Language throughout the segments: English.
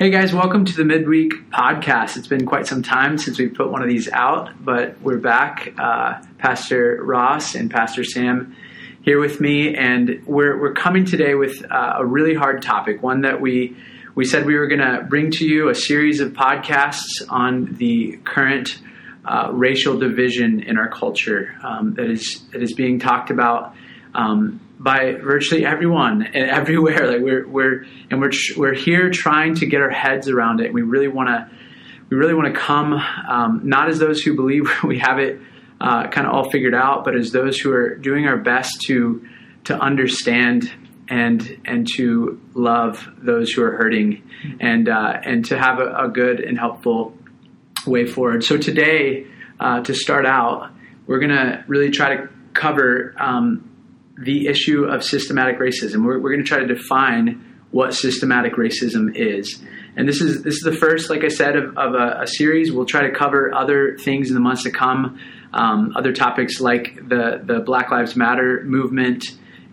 Hey guys, welcome to the midweek podcast. It's been quite some time since we put one of these out, but we're back. Uh, Pastor Ross and Pastor Sam here with me, and we're we're coming today with uh, a really hard topic, one that we we said we were going to bring to you a series of podcasts on the current uh, racial division in our culture um, that is that is being talked about. Um, by virtually everyone and everywhere. Like we're we're and we're we're here trying to get our heads around it. We really want to we really want to come um, not as those who believe we have it uh, kind of all figured out, but as those who are doing our best to to understand and and to love those who are hurting and uh, and to have a, a, good and helpful way forward. So today, uh, to start out, we're to really try to cover. Um, the issue of systematic racism. We're, we're going to try to define what systematic racism is. And this is this is the first, like I said, of, of a, a, series. We'll try to cover other things in the months to come, um, other topics like the the Black Lives Matter movement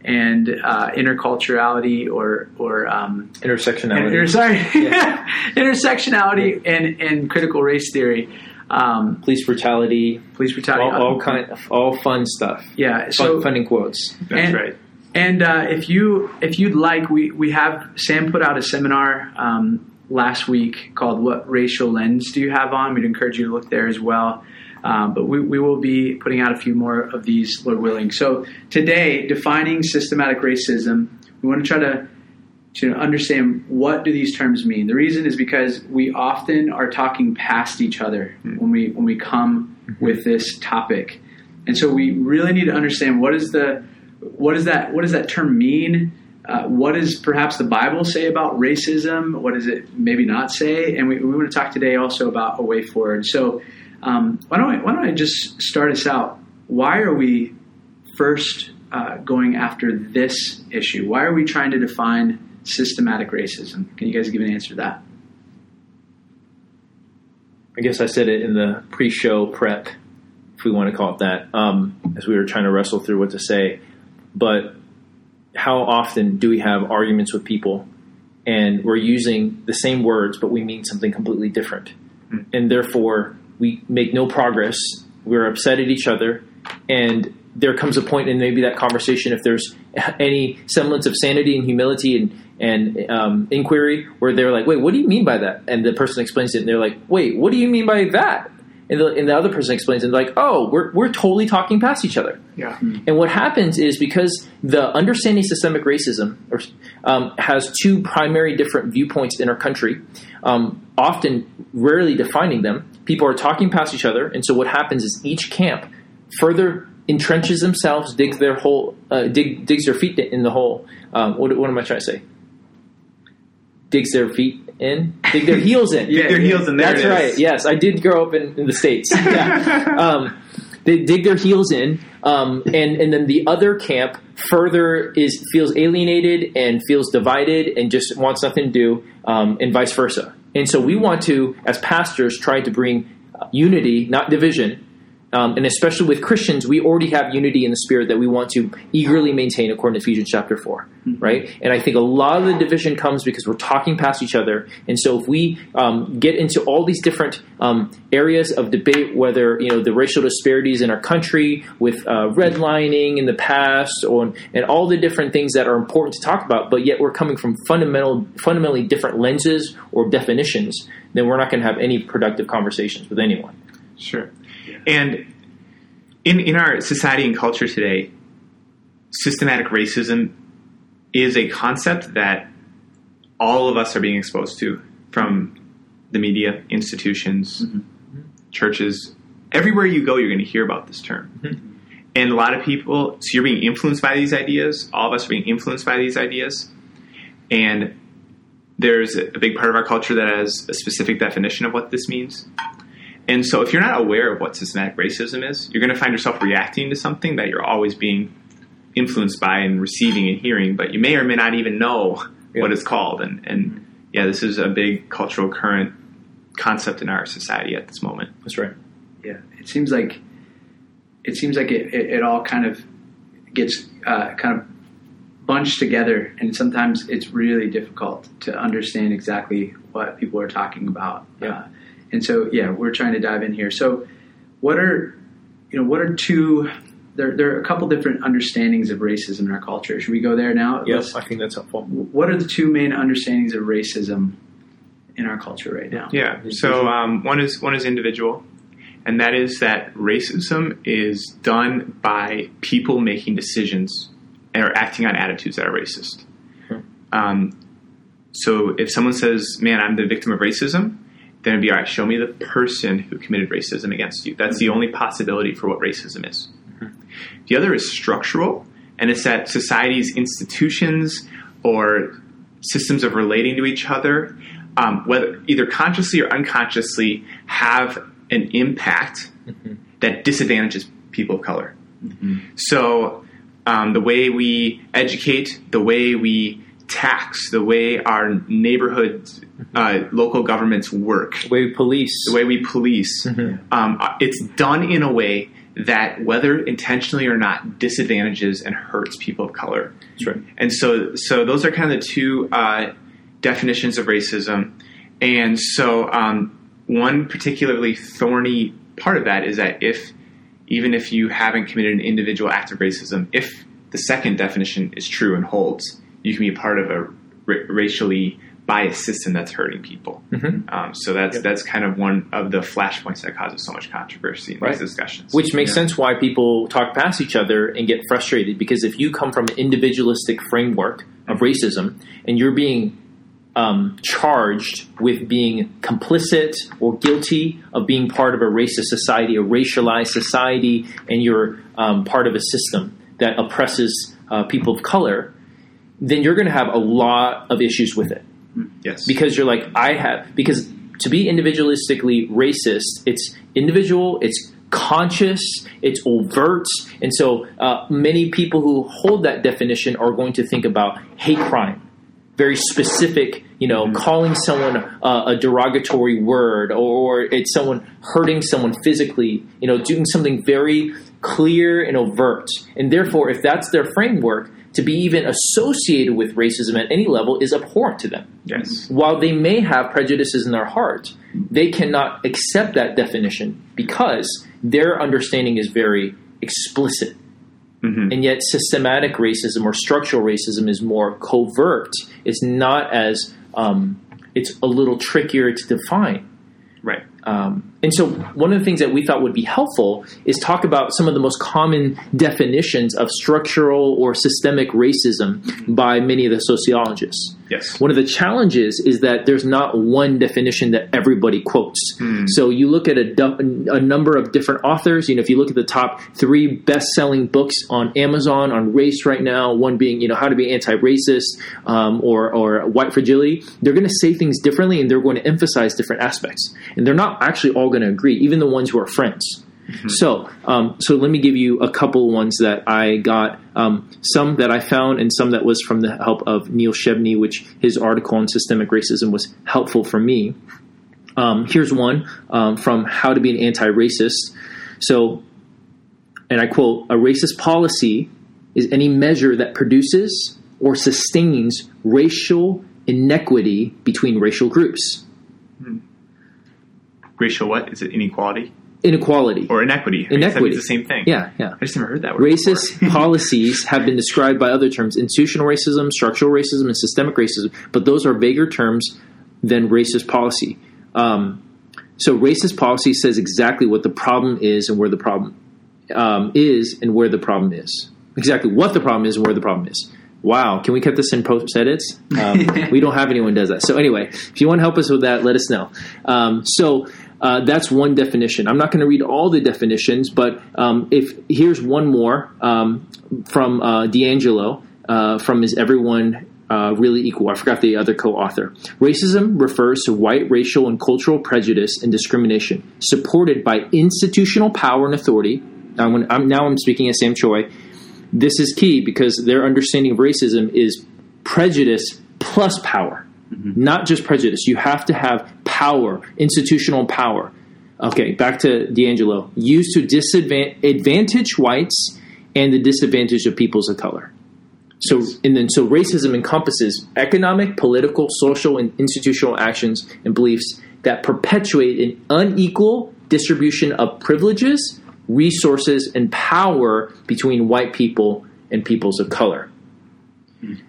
and uh, interculturality or or um, intersectionality. Inter, sorry, yeah. intersectionality and and critical race theory. Um, police brutality, police brutality, all, all kind, of, all fun stuff. Yeah, so fun, quotes. That's and, right. And uh, if you if you'd like, we we have Sam put out a seminar um, last week called "What Racial Lens Do You Have On?" We'd encourage you to look there as well. Um, but we, we will be putting out a few more of these, Lord willing. So today, defining systematic racism, we want to try to to understand what do these terms mean. The reason is because we often are talking past each other mm-hmm. when we when we come mm-hmm. with this topic, and so we really need to understand what is the what does that what does that term mean? Uh, what does perhaps the Bible say about racism? What does it maybe not say? And we, we want to talk today also about a way forward. So um, why don't I, why don't I just start us out? Why are we first uh, going after this issue? Why are we trying to define systematic racism? Can you guys give an answer to that? I guess I said it in the pre-show prep, if we want to call it that, um, as we were trying to wrestle through what to say. But how often do we have arguments with people and we're using the same words, but we mean something completely different? Mm-hmm. And therefore, we make no progress. We're upset at each other, and there comes a point in maybe that conversation, if there's any semblance of sanity and humility and and um, inquiry where they're like, wait, what do you mean by that? And the person explains it, and they're like, wait, what do you mean by that? And the, and the other person explains it, and like, oh, we're, we're totally talking past each other. Yeah. And what happens is because the understanding systemic racism or, um, has two primary different viewpoints in our country, um, often rarely defining them, people are talking past each other. And so what happens is each camp further entrenches themselves, digs their hole, uh, dig, digs their feet in the hole. Um, what, what am I trying to say? Digs their feet in, dig their heels in. dig their heels in. There That's right. Yes, I did grow up in, in the states. Yeah. um, they dig their heels in, um, and and then the other camp further is feels alienated and feels divided and just wants nothing to do, um, and vice versa. And so we want to, as pastors, try to bring unity, not division, um, and especially with Christians, we already have unity in the spirit that we want to eagerly maintain according to Ephesians chapter 4, mm-hmm. right? And I think a lot of the division comes because we're talking past each other. And so if we um, get into all these different um, areas of debate, whether, you know, the racial disparities in our country with uh, redlining in the past or, and all the different things that are important to talk about, but yet we're coming from fundamental, fundamentally different lenses or definitions, then we're not going to have any productive conversations with anyone. Sure. And in in our society and culture today, systematic racism is a concept that all of us are being exposed to from the media, institutions, mm-hmm. churches. Everywhere you go, you're going to hear about this term. Mm-hmm. And a lot of people, so you're being influenced by these ideas. All of us are being influenced by these ideas. And there's a big part of our culture that has a specific definition of what this means. And so, if you're not aware of what systematic racism is, you're going to find yourself reacting to something that you're always being influenced by and receiving and hearing, but you may or may not even know yeah. what it's called. And, and yeah, this is a big cultural current concept in our society at this moment. That's right. Yeah, it seems like it seems like it, it, it all kind of gets uh, kind of bunched together, and sometimes it's really difficult to understand exactly what people are talking about. Yeah. Uh, and so, yeah, we're trying to dive in here. So, what are you know what are two? There, there are a couple different understandings of racism in our culture. Should we go there now? Yes, I think that's helpful. What are the two main understandings of racism in our culture right now? Yeah. So um, one is one is individual, and that is that racism is done by people making decisions and are acting on attitudes that are racist. Hmm. Um, so if someone says, "Man, I'm the victim of racism," then it'd be all right. Show me the person who committed racism against you. That's the only possibility for what racism is. The other is structural, and it's that society's institutions or systems of relating to each other, um, whether either consciously or unconsciously, have an impact that disadvantages people of color. So, um, the way we educate, the way we tax, the way our neighborhood, uh, local governments work, The way we police. the way we police, Mhm. um, it's done in a way that, whether intentionally or not, disadvantages and hurts people of color. That's right. And so, so those are kind of the two uh, definitions of racism. And so, um, one particularly thorny part of that is that if, even if you haven't committed an individual act of racism, if the second definition is true and holds, you can be part of a racially biased system that's hurting people. Mhm. Um, so that's Yep. that's kind of one of the flashpoints that causes so much controversy in Right. these discussions. Which makes Yeah. sense why people talk past each other and get frustrated because if you come from an individualistic framework of racism and you're being um, charged with being complicit or guilty of being part of a racist society, a racialized society, and you're um, part of a system that oppresses uh, people of color, then you're going to have a lot of issues with it yes, because you're like I have because to be individualistically racist, it's individual, it's conscious, it's overt, and so uh, many people who hold that definition are going to think about hate crime, very specific. You know, calling someone uh, a derogatory word, or it's someone hurting someone physically. You know, doing something very clear and overt, and therefore, if that's their framework, to be even associated with racism at any level is abhorrent to them yes, while they may have prejudices in their heart, they cannot accept that definition because their understanding is very explicit. Mhm. And yet, systematic racism or structural racism is more covert. It's not as, um, it's a little trickier to define. right. Um, and so, one of the things that we thought would be helpful is talk about some of the most common definitions of structural or systemic racism by many of the sociologists. Yes. One of the challenges is that there's not one definition that everybody quotes. Hmm. So you look at a, a number of different authors. You know, if you look at the top three best-selling books on Amazon on race right now, one being you know how to be anti-racist um, or or white fragility, they're going to say things differently and they're going to emphasize different aspects, and they're not actually all going to agree. Even the ones who are friends. So, um, so let me give you a couple ones that I got. Um, some that I found, and some that was from the help of Neil Shenvi, which his article on systemic racism was helpful for me. Um, here's one um, from How to Be an Anti-Racist. So, and I quote: "A racist policy is any measure that produces or sustains racial inequity between racial groups." Racial what? Is it inequality Inequality. or inequity? I guess that Inequity. means the same thing. yeah, yeah. I just never heard that word. Racist policies have been described by other terms institutional racism, structural racism, and systemic racism, but those are vaguer terms than racist policy. Um, so, racist policy says exactly what the problem is and where the problem um, is and where the problem is. Exactly what the problem is and where the problem is. Wow, can we cut this in post edits? Um, we don't have anyone does that. So, anyway, if you want to help us with that, let us know. Um, so, uh, that's one definition. I'm not going to read all the definitions, but um, if here's one more um, from uh, DiAngelo uh, from his Everyone uh, Really Equal. I forgot the other co-author. Racism refers to white racial and cultural prejudice and discrimination supported by institutional power and authority. Now, when I'm, now I'm speaking as Sam Choi. This is key because their understanding of racism is prejudice plus power mm-hmm. not just prejudice. You have to have power, institutional power. Okay, back to DiAngelo. Used to disadvantage whites and the disadvantage of peoples of color. So and then so racism encompasses economic, political, social, and institutional actions and beliefs that perpetuate an unequal distribution of privileges, resources, and power between white people and peoples of color.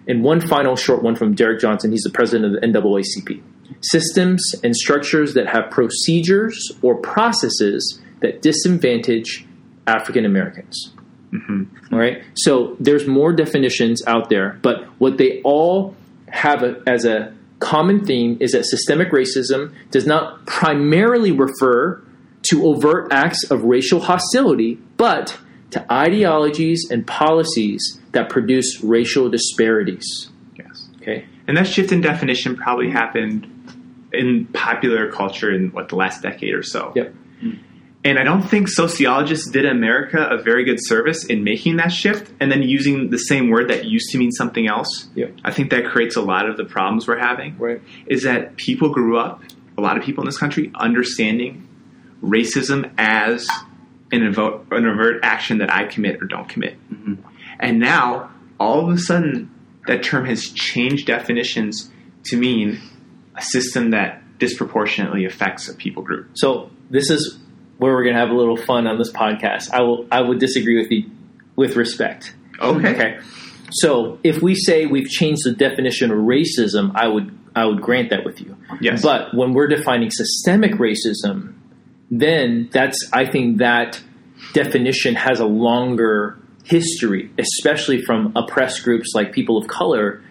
And one final short one from Derrick Johnson. He's the president of the NAACP. Systems and structures that have procedures or processes that disadvantage African Americans. Mm-hmm. All right. So there's more definitions out there, but what they all have a, as a common theme is that systemic racism does not primarily refer to overt acts of racial hostility, but to ideologies and policies that produce racial disparities. Yes. Okay. And that shift in definition probably happened in popular culture in what the last decade or so. Yep. Mm. And I don't think sociologists did America a very good service in making that shift and then using the same word that used to mean something else. Yep. I think that creates a lot of the problems we're having. Right. Is that people grew up, a lot of people in this country, understanding racism as an, evo- an overt action that I commit or don't commit. Mm-hmm. And now, all of a sudden, that term has changed definitions to mean a system that disproportionately affects a people group. So this is where we're going to have a little fun on this podcast. I will I would disagree with you with respect. Okay. Okay. So if we say we've changed the definition of racism, I would I would grant that with you. Yes. But when we're defining systemic racism, then that's I think that definition has a longer history, especially from oppressed groups like people of color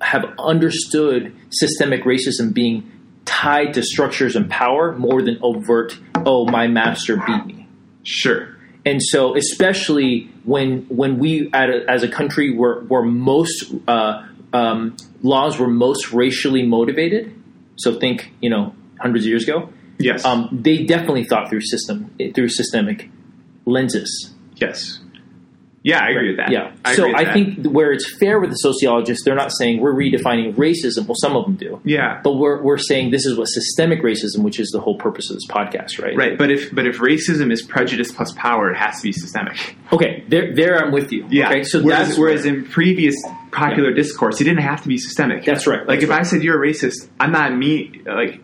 have understood systemic racism being tied to structures and power more than overt, oh, my master beat me. Sure. And so, especially when when we at a, as a country were were most uh, um, laws were most racially motivated. So think you know hundreds of years ago, Yes. um, they definitely thought through system through systemic lenses. yes. Yeah, I agree with that. Yeah. I so I that. think where it's fair with the sociologists, they're not saying we're redefining racism. Well, some of them do. Yeah. But we're, we're saying this is what systemic racism, which is the whole purpose of this podcast, right? Right, but if but if racism is prejudice plus power, it has to be systemic. Okay, there, there I'm with you. Yeah. Okay, so whereas, that's whereas where- in previous popular discourse, it didn't have to be systemic. That's right, Like that's if I said you're a racist, I'm not me. Like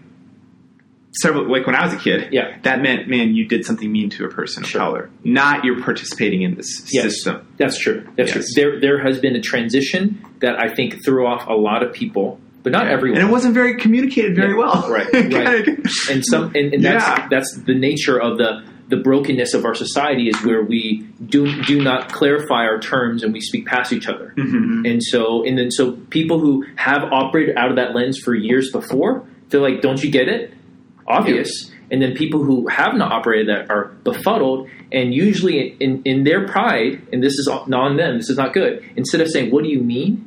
several, like when I was a kid, Yeah. that meant man, you did something mean to a person of color. Not you're participating in this Yes. system. That's true. That's Yes. true. There, there has been a transition that I think threw off a lot of people, but not everyone. and it wasn't very communicated very Yeah. well. Right, right. and some, and, and that's Yeah. that's the nature of the the brokenness of our society is where we do do not clarify our terms and we speak past each other. Mhm. And so, and then so people who have operated out of that lens for years before, they're like, "Don't you get it? Obvious." And then people who have not operated that are befuddled, and usually in in their pride, and this is not on them. This is not good. Instead of saying, "What do you mean?"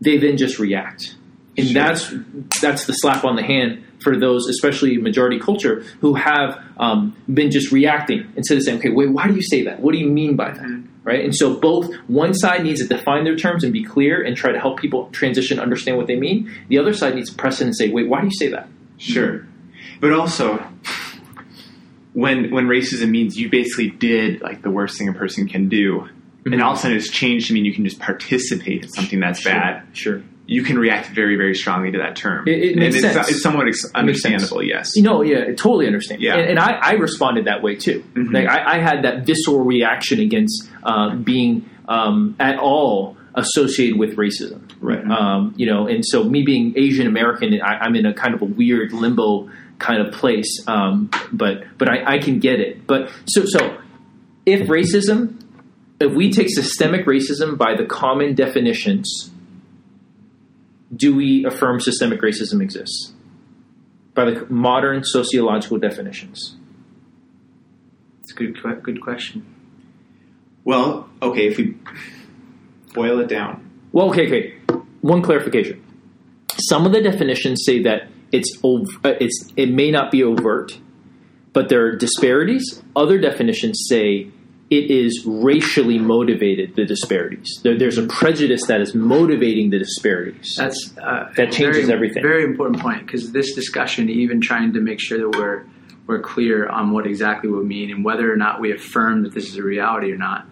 they then just react, and Sure. that's that's the slap on the hand for those, especially majority culture, who have um, been just reacting instead of saying, "Okay, wait, why do you say that? What do you mean by that?" Right, and so both one side needs to define their terms and be clear and try to help people transition, understand what they mean. The other side needs to press in and say, "Wait, why do you say that?" Sure, but also when when racism means you basically did like the worst thing a person can do, and all of a sudden it's changed to mean you can just participate in something that's Sure. bad. Sure. You can react very very strongly to that term. It- it and makes it's, sense. it's somewhat ex- understandable. Yes. You know, yeah, totally understand. Yeah. and, and I, I responded that way too. Mhm. Like I, I had that visceral reaction against uh, being um, at all associated with racism. Right. Um, you know, and so me being Asian American, I, I'm in a kind of a weird limbo kind of place. Um, but but I, I can get it. But so so if racism, if we take systemic racism by the common definitions, do we affirm systemic racism exists? By the modern sociological definitions. It's a good, good question. Well, okay, if we boil it down. Well, okay, okay. One clarification. Some of the definitions say that it's uh, it's it may not be overt, but there are disparities. Other definitions say it is racially motivated. The disparities. There, there's a prejudice that is motivating the disparities. That's uh, That changes very, everything. Very important point because this discussion, even trying to make sure that we're we're clear on what exactly we mean and whether or not we affirm that this is a reality or not.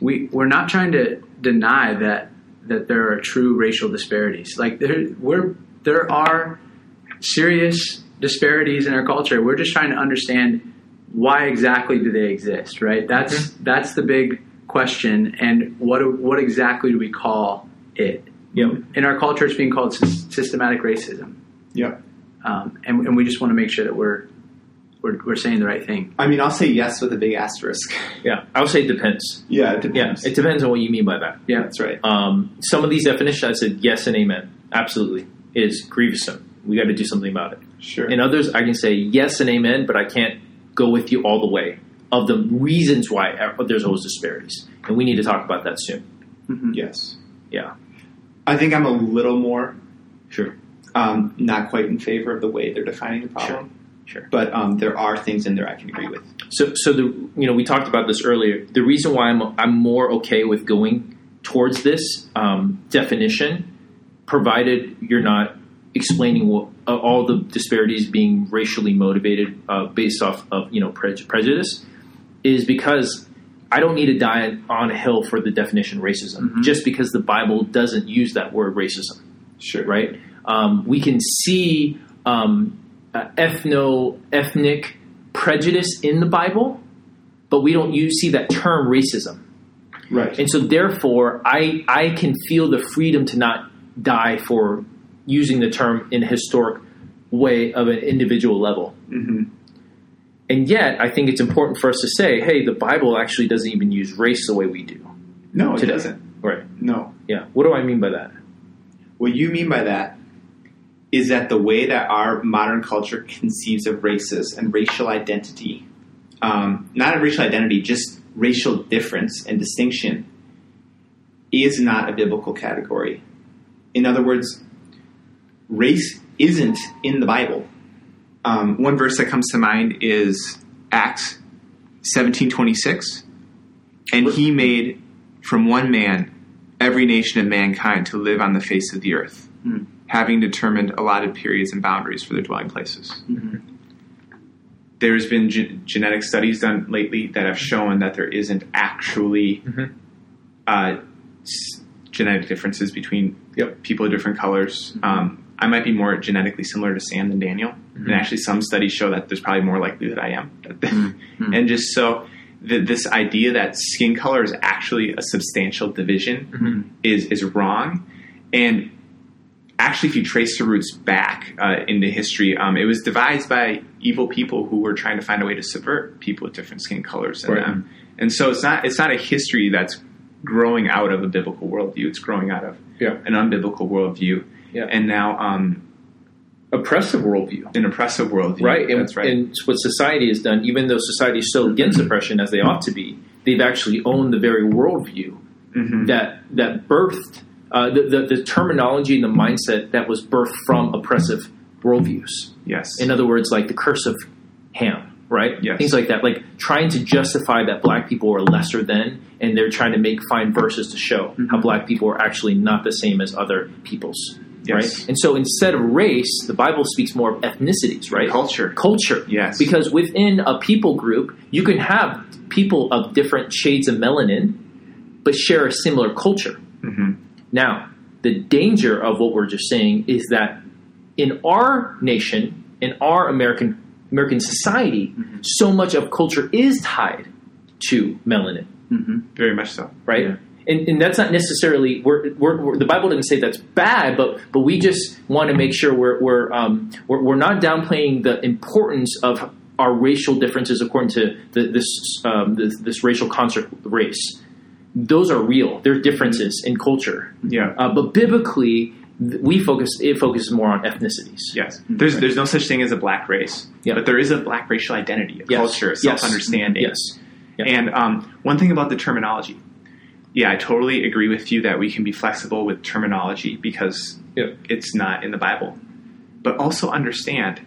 We we're not trying to deny that that there are true racial disparities. Like there, we're there are serious disparities in our culture. We're just trying to understand why exactly do they exist, right? That's Mm-hmm. that's the big question, and what what exactly do we call it? Yep. In our culture, it's being called sys- systematic racism, Yep. um, and, and we just want to make sure that we're, we're we're saying the right thing. I mean, I'll say yes with a big asterisk. Yeah, I'll say it depends. Yeah, it Yeah, depends. it depends on what you mean by that. Yeah, That's right. Um, some of these definitions, I said yes and amen. Absolutely, it is grievous. We got to do something about it. Sure. In others, I can say yes and amen, but I can't go with you all the way of the reasons why there's always disparities, and we need to talk about that soon. Mhm. yes. Yeah, I think I'm a little more sure, um, not quite in favor of the way they're defining the problem. Sure. But um, there are things in there I can agree with. So, so the you know we talked about this earlier. The reason why I'm I'm more okay with going towards this um, definition, provided you're not explaining what, uh, all the disparities being racially motivated uh, based off of you know pre- prejudice, is because I don't need to die on a hill for the definition racism Mhm. just because the Bible doesn't use that word racism Sure. right? Um, we can see um, uh, ethno ethnic prejudice in the Bible, but we don't use, see that term racism. Right. And so, therefore, I I can feel the freedom to not die for using the term in a historic way of an individual level. hmm And yet, I think it's important for us to say, hey, the Bible actually doesn't even use race the way we do. No, it doesn't. Right? No. Yeah. What do I mean by that? What you mean by that is that the way that our modern culture conceives of races and racial identity, um, not a racial identity, just racial difference and distinction, is not a biblical category. In other words, race isn't in the Bible. Um, one verse that comes to mind is Acts seventeen twenty six, and he made from one man every nation of mankind to live on the face of the earth, Hmm. having determined allotted periods and boundaries for their dwelling places. Mhm. There's been ge- genetic studies done lately that have shown that there isn't actually Mhm. uh, s- genetic differences between Yep. people of different colors. Um, I might be more genetically similar to Sam than Daniel, and actually, some studies show that there's probably more likely that I am. Mhm. and just so the, this idea that skin color is actually a substantial division Mhm. is is wrong. And actually, if you trace the roots back uh, into history, um, it was devised by evil people who were trying to find a way to subvert people with different skin colors than Right. them. And so it's not it's not a history that's growing out of a biblical worldview. It's growing out of Yeah. an unbiblical worldview. Yeah. And now um, Oppressive worldview. an oppressive worldview. right and, That's right. and what society has done even though society is still against oppression as they ought to be they've actually owned the very worldview Mhm. that that birthed uh, the, the, the terminology and the mindset that was birthed from oppressive worldviews yes. in other words like the curse of ham right Yes. things like that like trying to justify that black people are lesser than and they're trying to make fine verses to show how Mhm. black people are actually not the same as other peoples Yes. right and so instead of race the bible speaks more of ethnicities right Culture. culture. Yes. Because within a people group, you can have people of different shades of melanin, but share a similar culture. Mhm. Now, the danger of what we're just saying is that in our nation, in our American American society, so much of culture is tied to melanin, Mhm. Very much so. right? Yeah. And, and that's not necessarily we're, we're, we're, the Bible doesn't say that's bad, but but we just want to make sure we're we're, um, we're we're not downplaying the importance of our racial differences according to the, this, um, this this racial construct race. Those are real. There are differences in culture, Yeah. uh, but biblically we focus it focuses more on ethnicities. Yes. There's there's no such thing as a black race, Yeah. but there is a black racial identity, a Yes. culture, a self understanding. Yes. And um, one thing about the terminology, yeah, I totally agree with you that we can be flexible with terminology because Yeah. it's not in the Bible. But also understand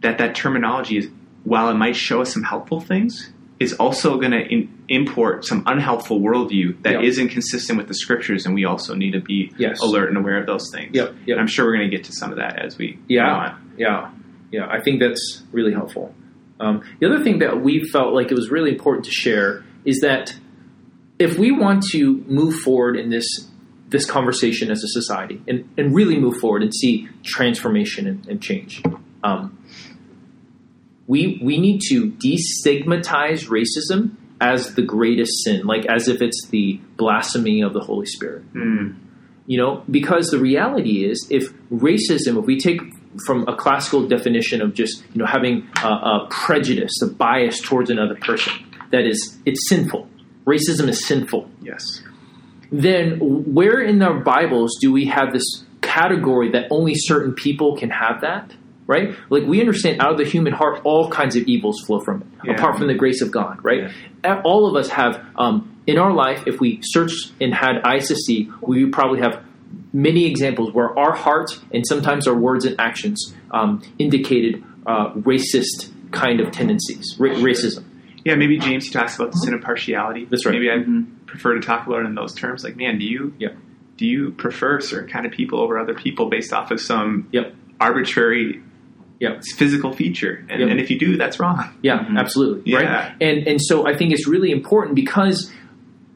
that that terminology is, while it might show us some helpful things, is also going to import some unhelpful worldview that Yeah. not consistent with the scriptures, and we also need to be Yes. alert and aware of those things. Yep, yep. And I'm sure we're going to get to some of that as we go Yeah, on. yeah, yeah. I think that's really helpful. Um, the other thing that we felt like it was really important to share is that if we want to move forward in this this conversation as a society and, and really move forward and see transformation and, and change. Um, we we need to destigmatize racism as the greatest sin, like as if it's the blasphemy of the Holy Spirit. Mm. You know, because the reality is, if racism, if we take from a classical definition of just you know having a, a prejudice, a bias towards another person, that is, it's sinful. Racism is sinful. Yes. Then where in our Bibles do we have this category that only certain people can have that? Right? Like we understand out of the human heart, all kinds of evils flow from it, Yeah. apart from the grace of God, right? All of us have um, in our life, if we searched and had eyes to see, we would probably have many examples where our hearts and sometimes our words and actions um, indicated uh, racist kind of tendencies, ra- racism. Yeah, maybe James he talks about the sin of partiality. That's right. Maybe I Mhm. prefer to talk about it in those terms. Like, man, do you Yep. do you prefer certain kind of people over other people based off of some Yep. arbitrary Yep. physical feature? And, Yep. and if you do, that's wrong. Yeah, Mhm. absolutely. Yeah. Right. And and so I think it's really important because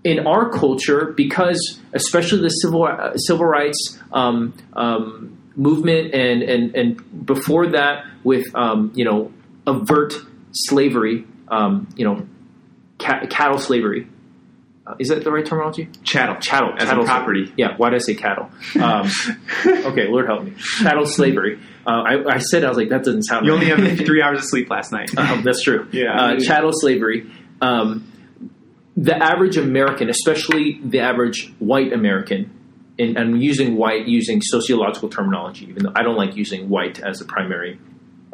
in our culture, because especially the civil uh, civil rights um, um, movement, and and and before that with um, you know avert slavery, um, you know ca- cattle slavery. Uh, is that the right terminology? Chattel. Chattel, As chattel property. Yeah. Why did I say cattle? Um, okay, Lord help me. Chattel slavery. Uh, I, I said I was like that doesn't sound. You right. only have three hours of sleep last night. Um, that's true. Yeah. Uh, chattel slavery. Um, the average American, especially the average white American, and I'm using white using sociological terminology, even though I don't like using white as the primary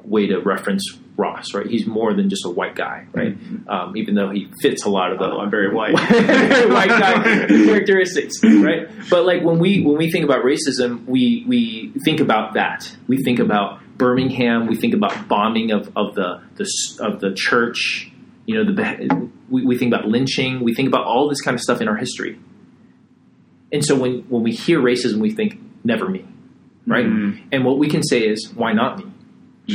way to reference Ross. Right? He's more than just a white guy, right? Um, even though he fits a lot of the Oh, I'm very white. white guy characteristics, right? But like when we when we think about racism, we we think about that. We think about Birmingham. We think about bombing of, of the, the of the church. You know, the we, we think about lynching. We think about all this kind of stuff in our history. And so when when we hear racism, we think never me, right? Mhm. And what we can say is why not me?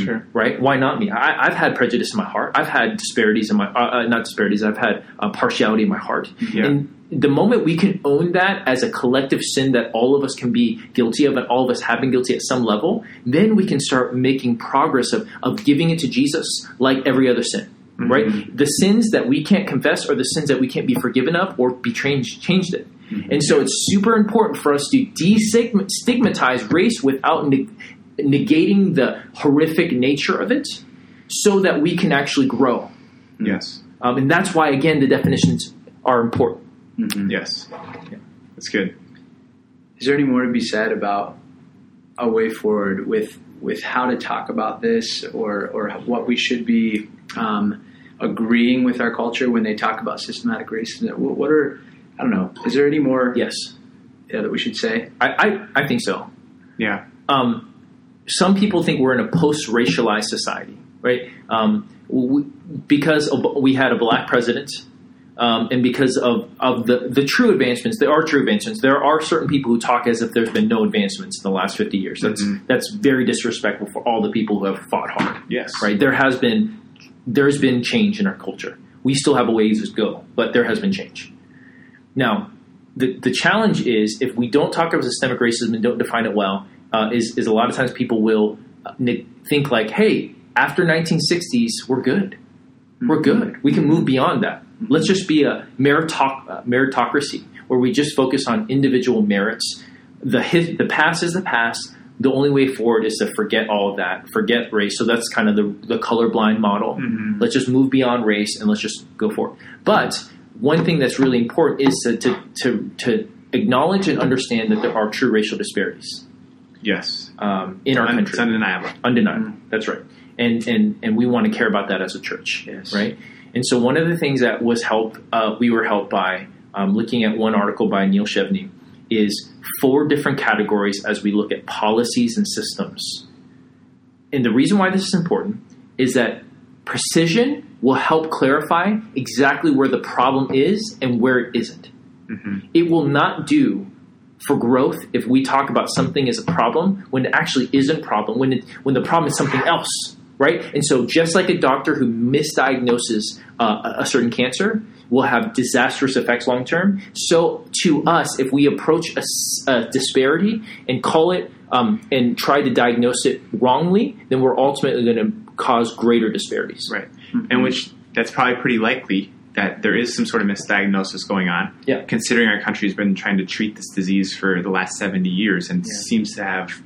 Sure. right? Why not me? I, I've had prejudice in my heart. I've had disparities in my uh, uh, not disparities. I've had uh, partiality in my heart. Yeah. And the moment we can own that as a collective sin that all of us can be guilty of, and all of us have been guilty at some level, then we can start making progress of of giving it to Jesus, like every other sin. Mhm. Right? The sins that we can't confess are the sins that we can't be forgiven of or be changed changed it. And so it's super important for us to destigmatize race without neg- negating the horrific nature of it so that we can actually grow. Yes. Um, and that's why, again, the definitions are important. Mhm. Yes. That's good. Is there any more to be said about a way forward with with how to talk about this, or or what we should be um, agreeing with our culture when they talk about systematic racism? What, what are I don't know. Is there any more Yes, yeah, that we should say? I, I, I think so. Yeah. Um, some people think we're in a post racialized society, right? Um, we, because of, we had a black president. Um, and because of, of the, the true advancements, there are true advancements. There are certain people who talk as if there's been no advancements in the last 50 years. That's Mhm. that's very disrespectful for all the people who have fought hard. Yes. right? There has been there's been change in our culture. We still have a ways to go, but there has been change. Now, the the challenge is if we don't talk about systemic racism and don't define it well, uh, is is a lot of times people will uh, think like, hey, after 1960s, we're good, we're good, we can move beyond that. Let's just be a meritoc- uh, meritocracy where we just focus on individual merits. The the past is the past. The only way forward is to forget all of that, forget race. So that's kind of the, the colorblind model. Mhm. Let's just move beyond race and let's just go forward. But one thing that's really important is to, to, to, to acknowledge and understand that there are true racial disparities Yes. um, in our Un- country It's undeniable. undeniable. That's right, and and and we want to care about that as a church, Yes. right? And so one of the things that was helped, uh, we were helped by um, looking at one article by Neil Shenvi is four different categories as we look at policies and systems. And the reason why this is important is that precision will help clarify exactly where the problem is and where it isn't. hmm It will not do for growth if we talk about something as a problem when it actually isn't a problem when it, when the problem is something else right and so just like a doctor who misdiagnoses uh, a- a certain cancer will have disastrous effects long term. So, to us, if we approach a disparity and call it um, and try to diagnose it wrongly, then we're ultimately going to cause greater disparities. Right. And which that's probably pretty likely that there is some sort of misdiagnosis going on. Yeah. Considering our country has been trying to treat this disease for the last 70 years and Yeah. seems to have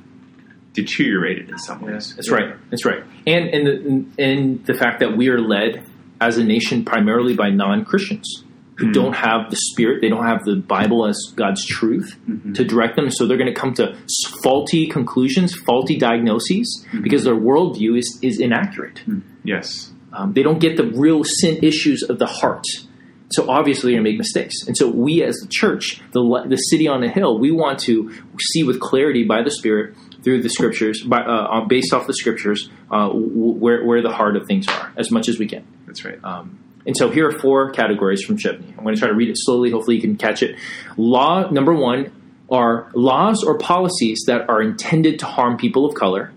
deteriorated in some ways. That's right. That's right. And and the and the fact that we are led as a nation primarily by non Christians who Mhm. don't have the Spirit, they don't have the Bible as God's truth mm-hmm. to direct them. So they're going to come to faulty conclusions, faulty diagnoses, mm-hmm. because their worldview is is inaccurate. Mm-hmm. Yes. Um, they don't get the real sin issues of the heart. So obviously, you're going to make mistakes. And so we, as the church, the the city on a hill, we want to see with clarity by the Spirit through the Scriptures, by, uh, based off the Scriptures, uh, where where the heart of things are, as much as we can. That's right. Um, and so here are four categories from Shenvi. I'm going to try to read it slowly. Hopefully, you can catch it. Law number one are laws or policies that are intended to harm people of color.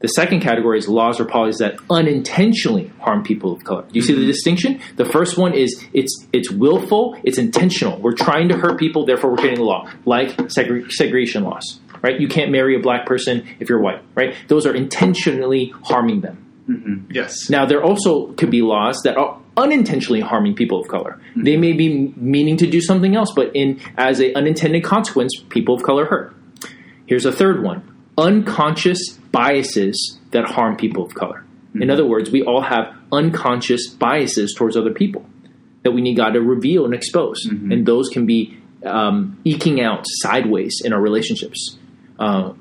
The second category is laws or policies that unintentionally harm people of color. Do you see the distinction? The first one is it's it's willful, it's intentional. We're trying to hurt people, therefore we're creating a law, like segre- segregation laws. Right? You can't marry a black person if you're white. Right? Those are intentionally harming them. Mm-hmm. Yes. Now, there also could be laws that are unintentionally harming people of color. Mm-hmm. They may be meaning to do something else, but in as a unintended consequence, people of color hurt. Here's a third one: unconscious biases that harm people of color. In other words, we all have unconscious biases towards other people that we need God to reveal and expose, and those can be um, eking out sideways in our relationships uh,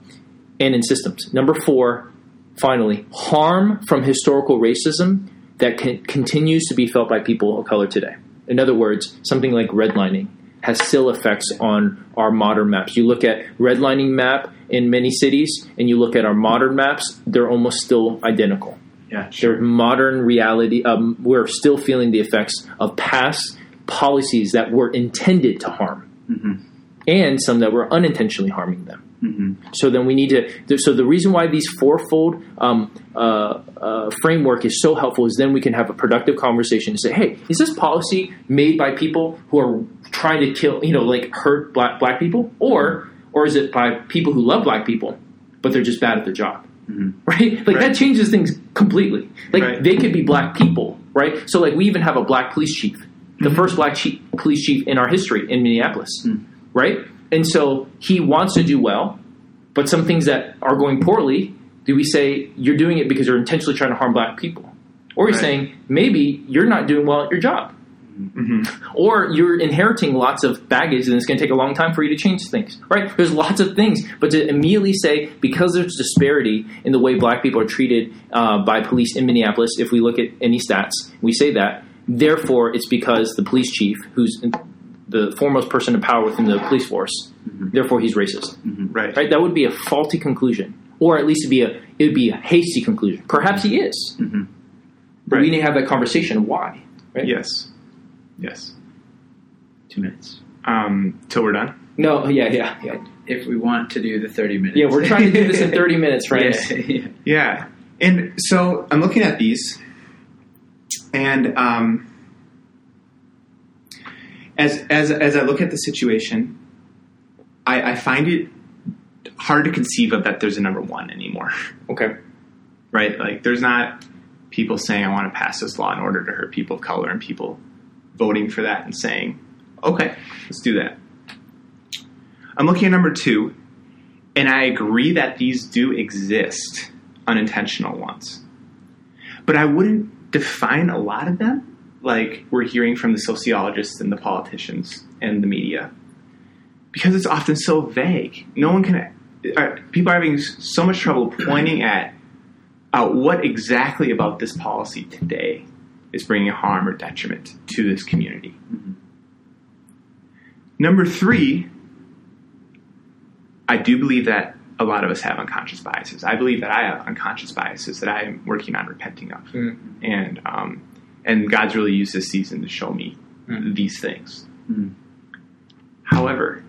and in systems. Number four, finally, harm from historical racism that can, continues to be felt by people of color today. In other words, something like redlining has still effects on our modern maps. You look at redlining map in many cities, and you look at our modern maps; they're almost still identical. Yeah, Their modern reality. Um, we're still feeling the effects of past policies that were intended to harm, and some that were unintentionally harming them. So then we need to. So the reason why these fourfold um, uh, uh, framework is so helpful is then we can have a productive conversation and say, "Hey, is this policy made by people who are trying to kill, you know, like hurt black black people, or or is it by people who love black people, but they're just bad at their job?" Right? Like Right. that changes things completely. Like Right. they could be black people, right? So like we even have a black police chief, the first black chief, police chief in our history in Minneapolis, right? And so he wants to do well, but some things that are going poorly, do we say you're doing it because you're intentionally trying to harm black people? Or you're Right. saying maybe you're not doing well at your job. hmm Or you're inheriting lots of baggage and it's going to take a long time for you to change things, right? There's lots of things, but to immediately say because there's disparity in the way black people are treated uh, by police in Minneapolis, if we look at any stats, we say that, therefore it's because the police chief, who's the foremost person in power within the police force, therefore he's racist, Right. right? That would be a faulty conclusion, or at least it'd be a it would be a hasty conclusion. Perhaps he is, but we Right. need to have that conversation. Why? Right? Yes. Yes. two minutes. Um, till we're done. No. Yeah. Yeah. Yeah. If we want to do the thirty minutes. Yeah, we're trying to do this in 30 minutes, friends. Yeah, yeah. Yeah. And so I'm looking at these, and um, as as as I look at the situation, I, I find it hard to conceive of that there's a number one anymore. Okay. right? Like, there's not people saying, I want to pass this law in order to hurt people of color, and people voting for that and saying, okay, let's do that. I'm looking at number two, and I agree that these do exist, unintentional ones. But I wouldn't define a lot of them like we're hearing from the sociologists and the politicians and the media because it's often so vague. No one can. Uh, people are having so much trouble pointing at uh, what exactly about this policy today is bringing harm or detriment to this community. Number three, I do believe that a lot of us have unconscious biases. I believe that I have unconscious biases that I am working on repenting of, Mm. and um, and God's really used this season to show me Mm. these things. Mm. However,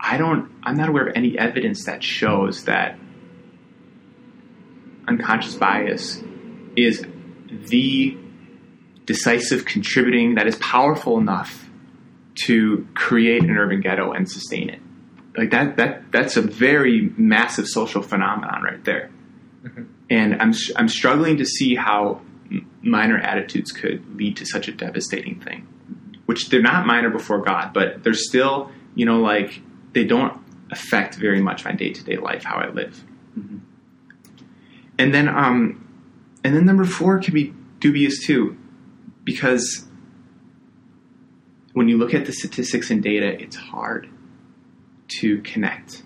I don't. I'm not aware of any evidence that shows that unconscious bias is the decisive contributing that is powerful enough to create an urban ghetto and sustain it. Like that that that's a very massive social phenomenon right there. And I'm I'm struggling to see how minor attitudes could lead to such a devastating thing. Which they're not minor before God, but they're still, you know, like they don't affect very much my day-to-day life how I live. And then um and then number 4 can be dubious too because when you look at the statistics and data, it's hard to connect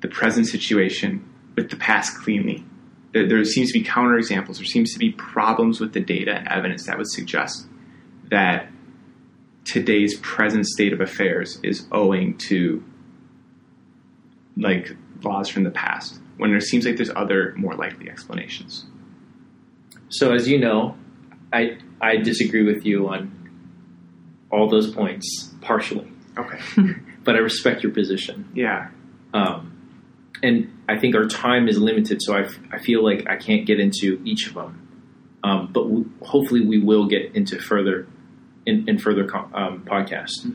the present situation with the past cleanly. There, there seems to be counterexamples. There seems to be problems with the data and evidence that would suggest that today's present state of affairs is owing to like laws from the past when there seems like there's other more likely explanations. So as you know, I I disagree with you on all those points partially, Okay. but I respect your position. Yeah. Um, and I think our time is limited, so I, f- I feel like I can't get into each of them. Um, but w- hopefully, we will get into further in, in further um, podcasts.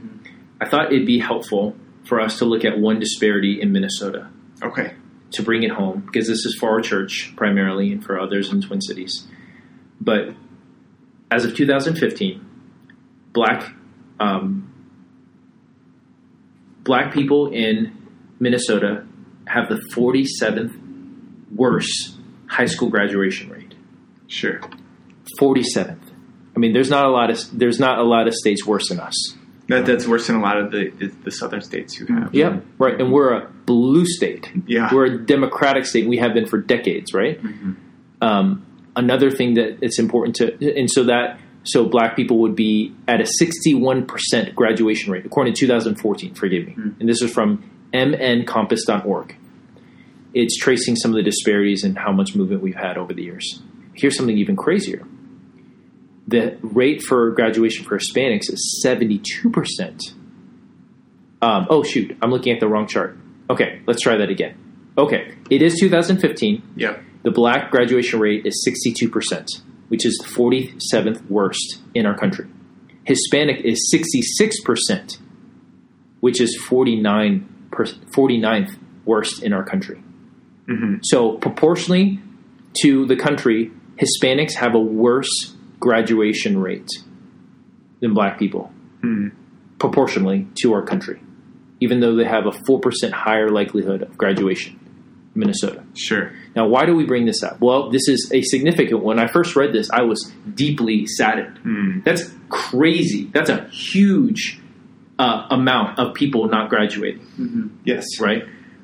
I thought it'd be helpful for us to look at one disparity in Minnesota Okay. to bring it home because this is for our church primarily and for others in Twin Cities. But as of 2015, black um, black people in Minnesota have the 47th worst high school graduation rate. Sure. 47th. I mean, there's not a lot of there's not a lot of states worse than us. That, that's worse than a lot of the, the, the southern states who have. Yep, right. And we're a blue state. Yeah. We're a democratic state. We have been for decades, right? Um, another thing that it's important to, and so that so black people would be at a 61% graduation rate according to 2014. Forgive me, and this is from mncompass.org. It's tracing some of the disparities and how much movement we've had over the years. Here's something even crazier. The rate for graduation for Hispanics is 72%. Um, oh, shoot. I'm looking at the wrong chart. Okay, let's try that again. Okay, it is 2015. Yep. The black graduation rate is 62%, which is the 47th worst in our country. Hispanic is 66%, which is 49 per, 49th worst in our country. Hmm So, proportionally to the country, Hispanics have a worse graduation rate than black people, Hmm. proportionally to our country, even though they have a 4% higher likelihood of graduation in Minnesota. Sure. Now, why do we bring this up? Well, this is a significant. When I first read this, I was deeply saddened. Hmm. That's crazy. That's a huge uh, amount of people not graduating, Yes. right?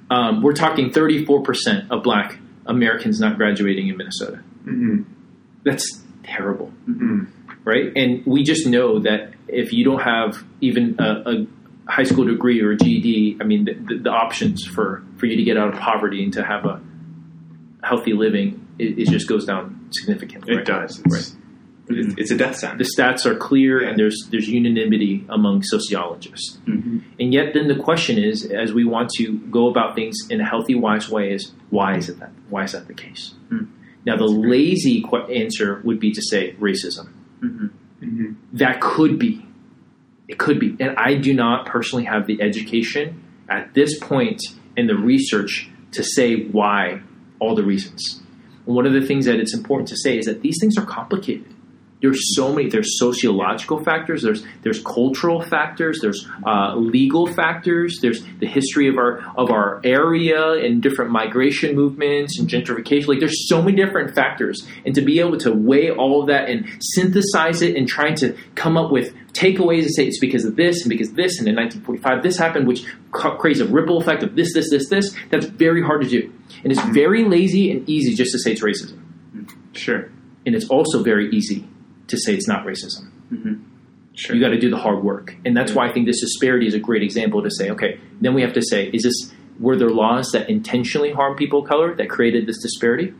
Um, we're talking 34% of black Americans not graduating in Minnesota. hmm That's terrible, hmm right? And we just know that if you don't have even a, a high school degree or a GED, I mean, the, the, the options for, for you to get out of poverty and to have a healthy living, it, it just goes down significantly. It right? does. It's, Right. It's, it's a death sentence. The stats are clear, Yeah. and there's there's unanimity among sociologists. Mhm. And yet, then the question is, as we want to go about things in a healthy, wise way, is why is it that? Why is that the case? Hmm. Now, the lazy qu- answer would be to say racism. Mhm. That could be, it could be, and I do not personally have the education at this point in the research to say why all the reasons. And one of the things that it's important to say is that these things are complicated. There's so many. There's sociological factors. There's there's cultural factors. There's uh, legal factors. There's the history of our of our area and different migration movements and gentrification. Like there's so many different factors, and to be able to weigh all of that and synthesize it and trying to come up with takeaways and say it's because of this and because of this and in 1945 this happened, which creates a ripple effect of this this this this. That's very hard to do, and it's very lazy and easy just to say it's racism Sure. and it's also very easy to say it's not racism. Sure. You got to do the hard work, and that's why I think this disparity is a great example to say, okay, then we have to say, is this were there laws that intentionally harm people of color that created this disparity?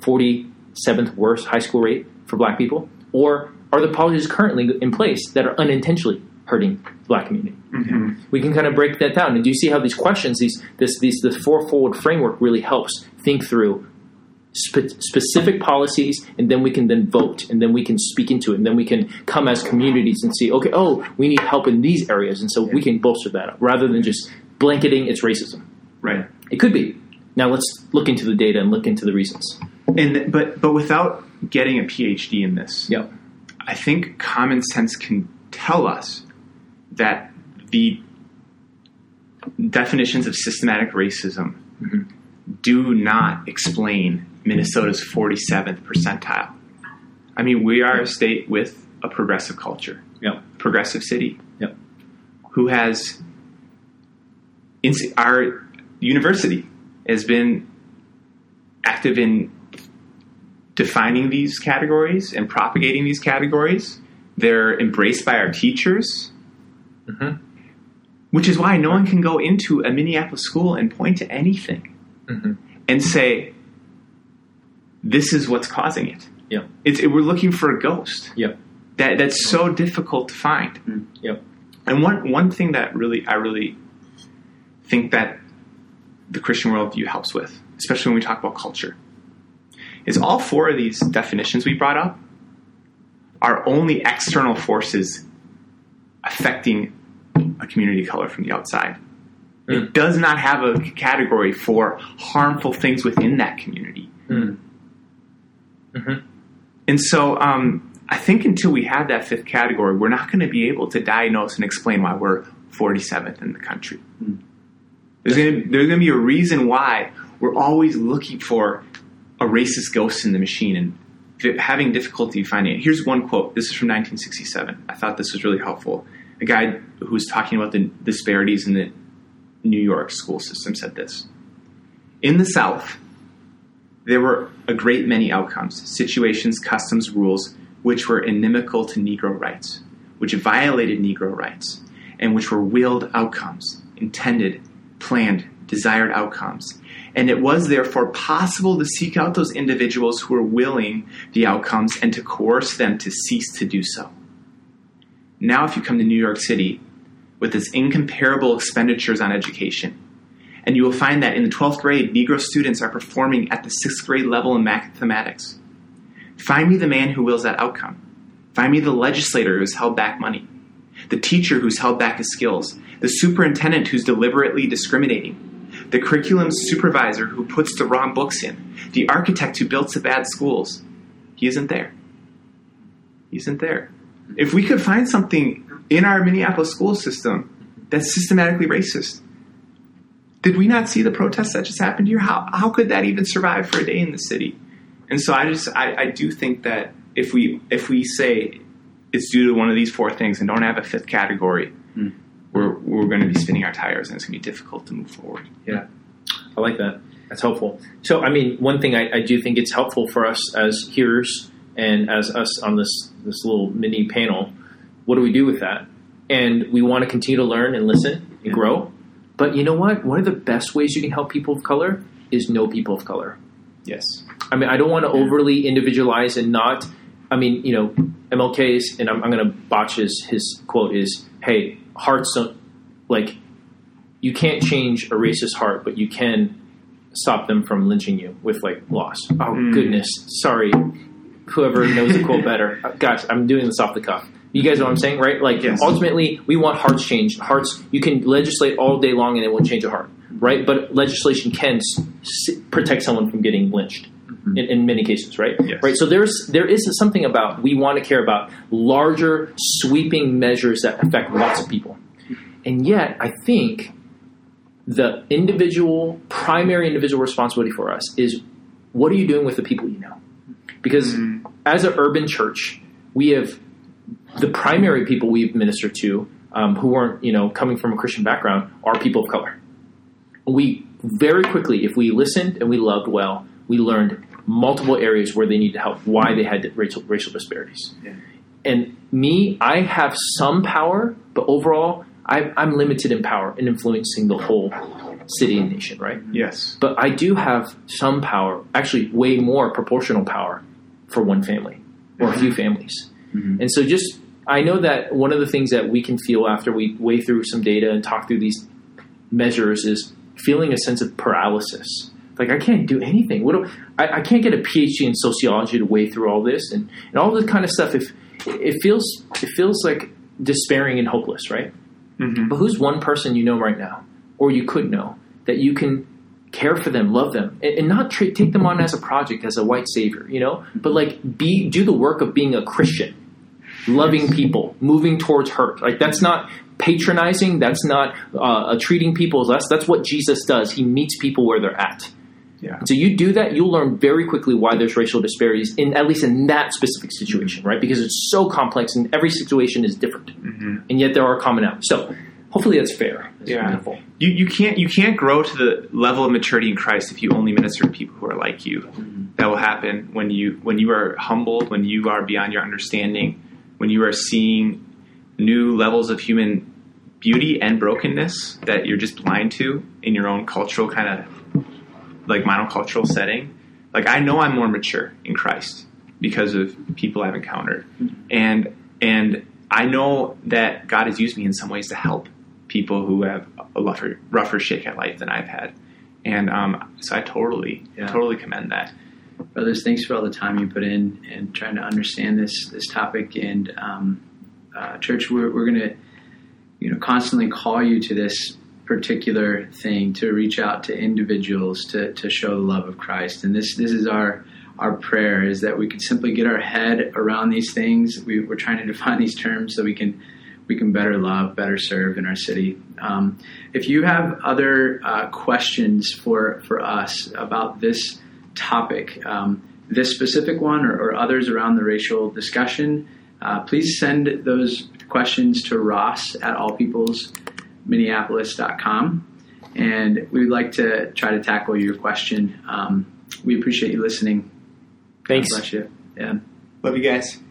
Forty seventh worst high school rate for Black people, or are the policies currently in place that are unintentionally hurting the Black community? Mhm. we can kind of break that down. And do you see how these questions, these this these the fourfold framework really helps think through spe- specific policies, and then we can then vote, and then we can speak into it, and then we can come as communities and see, okay, oh, we need help in these areas, and so we can bolster that up rather than just blanketing it's racism. Right. It could be. Now let's look into the data and look into the reasons. And but but without getting a PhD in this, Yep. I think common sense can tell us that the definitions of systematic racism Mhm. do not explain Minnesota's 47th percentile. I mean, we are a state with a progressive culture, Yep. progressive city, Yep. who has our university has been active in defining these categories and propagating these categories. They're embraced by our teachers, mm-hmm. which is why no one can go into a Minneapolis school and point to anything Mhm. and say, "This is what's causing it." Yep. It's it, we're looking for a ghost. Yep. That that's so difficult to find. Yep. And one one thing that really I really think that the Christian worldview helps with, especially when we talk about culture, is all four of these definitions we brought up are only external forces affecting a community of color from the outside. Mm. It does not have a category for harmful things within that community. Mm. Mhm. And so um, I think until we have that fifth category, we're not going to be able to diagnose and explain why we're 47th in the country. There's going to there's going to be a reason why we're always looking for a racist ghost in the machine and having difficulty finding it. Here's one quote. This is from 1967. I thought this was really helpful. A guy who was talking about the disparities in the New York school system said this. In the South, there were a great many outcomes, situations, customs, rules, which were inimical to Negro rights, which violated Negro rights, and which were willed outcomes, intended, planned, desired outcomes. And it was therefore possible to seek out those individuals who were willing the outcomes and to coerce them to cease to do so. Now, if you come to New York City with its incomparable expenditures on education, and you will find that in the 12th grade, Negro students are performing at the 6th grade level in mathematics. Find me the man who wills that outcome. Find me the legislator who has held back money, the teacher who's held back his skills, the superintendent who's deliberately discriminating, the curriculum supervisor who puts the wrong books in, the architect who built the bad schools. He isn't there. He isn't there. If we could find something in our Minneapolis school system that's systematically racist, did we not see the protests that just happened here? How, how could that even survive for a day in the city? And so I just I, I do think that if we if we say it's due to one of these four things and don't have a fifth category, hmm. we're we're going to be spinning our tires and it's going to be difficult to move forward. Yeah, I like that. That's helpful. So, I mean, one thing I, I do think it's helpful for us as hearers and as us on this this little mini panel. What do we do with that? And we want to continue to learn and listen and grow. But you know what? One of the best ways you can help people of color is know people of color. Yes. I mean, I don't want to overly individualize and not. I mean, you know, MLK's, and I'm, I'm going to botch his his quote is, "Hey, hearts don't like you can't change a racist heart, but you can stop them from lynching you with like loss." Oh Mm. goodness, sorry, whoever knows the quote better. Gosh, I'm doing this off the cuff. You guys know what I'm saying, right? Like Yes. ultimately, we want hearts changed. Hearts, you can legislate all day long and it won't change a heart, right? But legislation can s- protect someone from getting lynched mm-hmm. in, in many cases, right? Yes. Right. So there's there is something about we want to care about larger, sweeping measures that affect lots of people, and yet I think the individual, primary individual responsibility for us is what are you doing with the people you know? Because mm-hmm. as an urban church, we have the primary people we've ministered to um, who weren't, you know, coming from a Christian background are people of color. We very quickly, if we listened and we loved well, we learned multiple areas where they needed help, why they had racial, racial disparities. Yeah. And me, I have some power, but overall, I, I'm limited in power in influencing the whole city and nation, right? Yes. But I do have some power, actually, way more proportional power for one family or a few families. And so, just I know that one of the things that we can feel after we weigh through some data and talk through these measures is feeling a sense of paralysis Like I can't do anything. What do, I, I can't get a PhD in sociology to weigh through all this and, and all this kind of stuff. If it feels it feels like despairing and hopeless, right? Mhm. But who's one person you know right now, or you could know, that you can care for them, love them, and, and not tra- take them on as a project, as a white savior, you know? But like, be do the work of being a Christian, loving people, moving towards hurt. Like that's not patronizing. That's not uh, treating people less. That's what Jesus does. He meets people where they're at. Yeah. So you do that, you'll learn very quickly why there's racial disparities in at least in that specific situation, right? Because it's so complex and every situation is different, Mhm. and yet there are commonalities. So hopefully that's fair. That's Yeah. wonderful. You, you can't you can't grow to the level of maturity in Christ if you only minister to people who are like you. That will happen when you when you are humbled, when you are beyond your understanding, when you are seeing new levels of human beauty and brokenness that you're just blind to in your own cultural kind of like monocultural setting. Like I know I'm more mature in Christ because of people I've encountered, and and I know that God has used me in some ways to help people who have a rougher, rougher shake at life than I've had, and um, so I totally Yeah. totally commend that. Brothers thanks for all the time you put in and trying to understand this this topic. And um, uh, church we're, we're going to you know constantly call you to this particular thing to reach out to individuals to, to show the love of christ. And this this is our our prayer is that we could simply get our head around these things. We, we're trying to define these terms so we can we can better love, better serve in our city. Um, if you have other uh, questions for for us about this topic, um, this specific one, or, or others around the racial discussion, uh, please send those questions to Ross at allpeoplesminneapolis.com, and we would like to try to tackle your question. Um, we appreciate you listening. Thanks. God bless you. Yeah. Love you guys.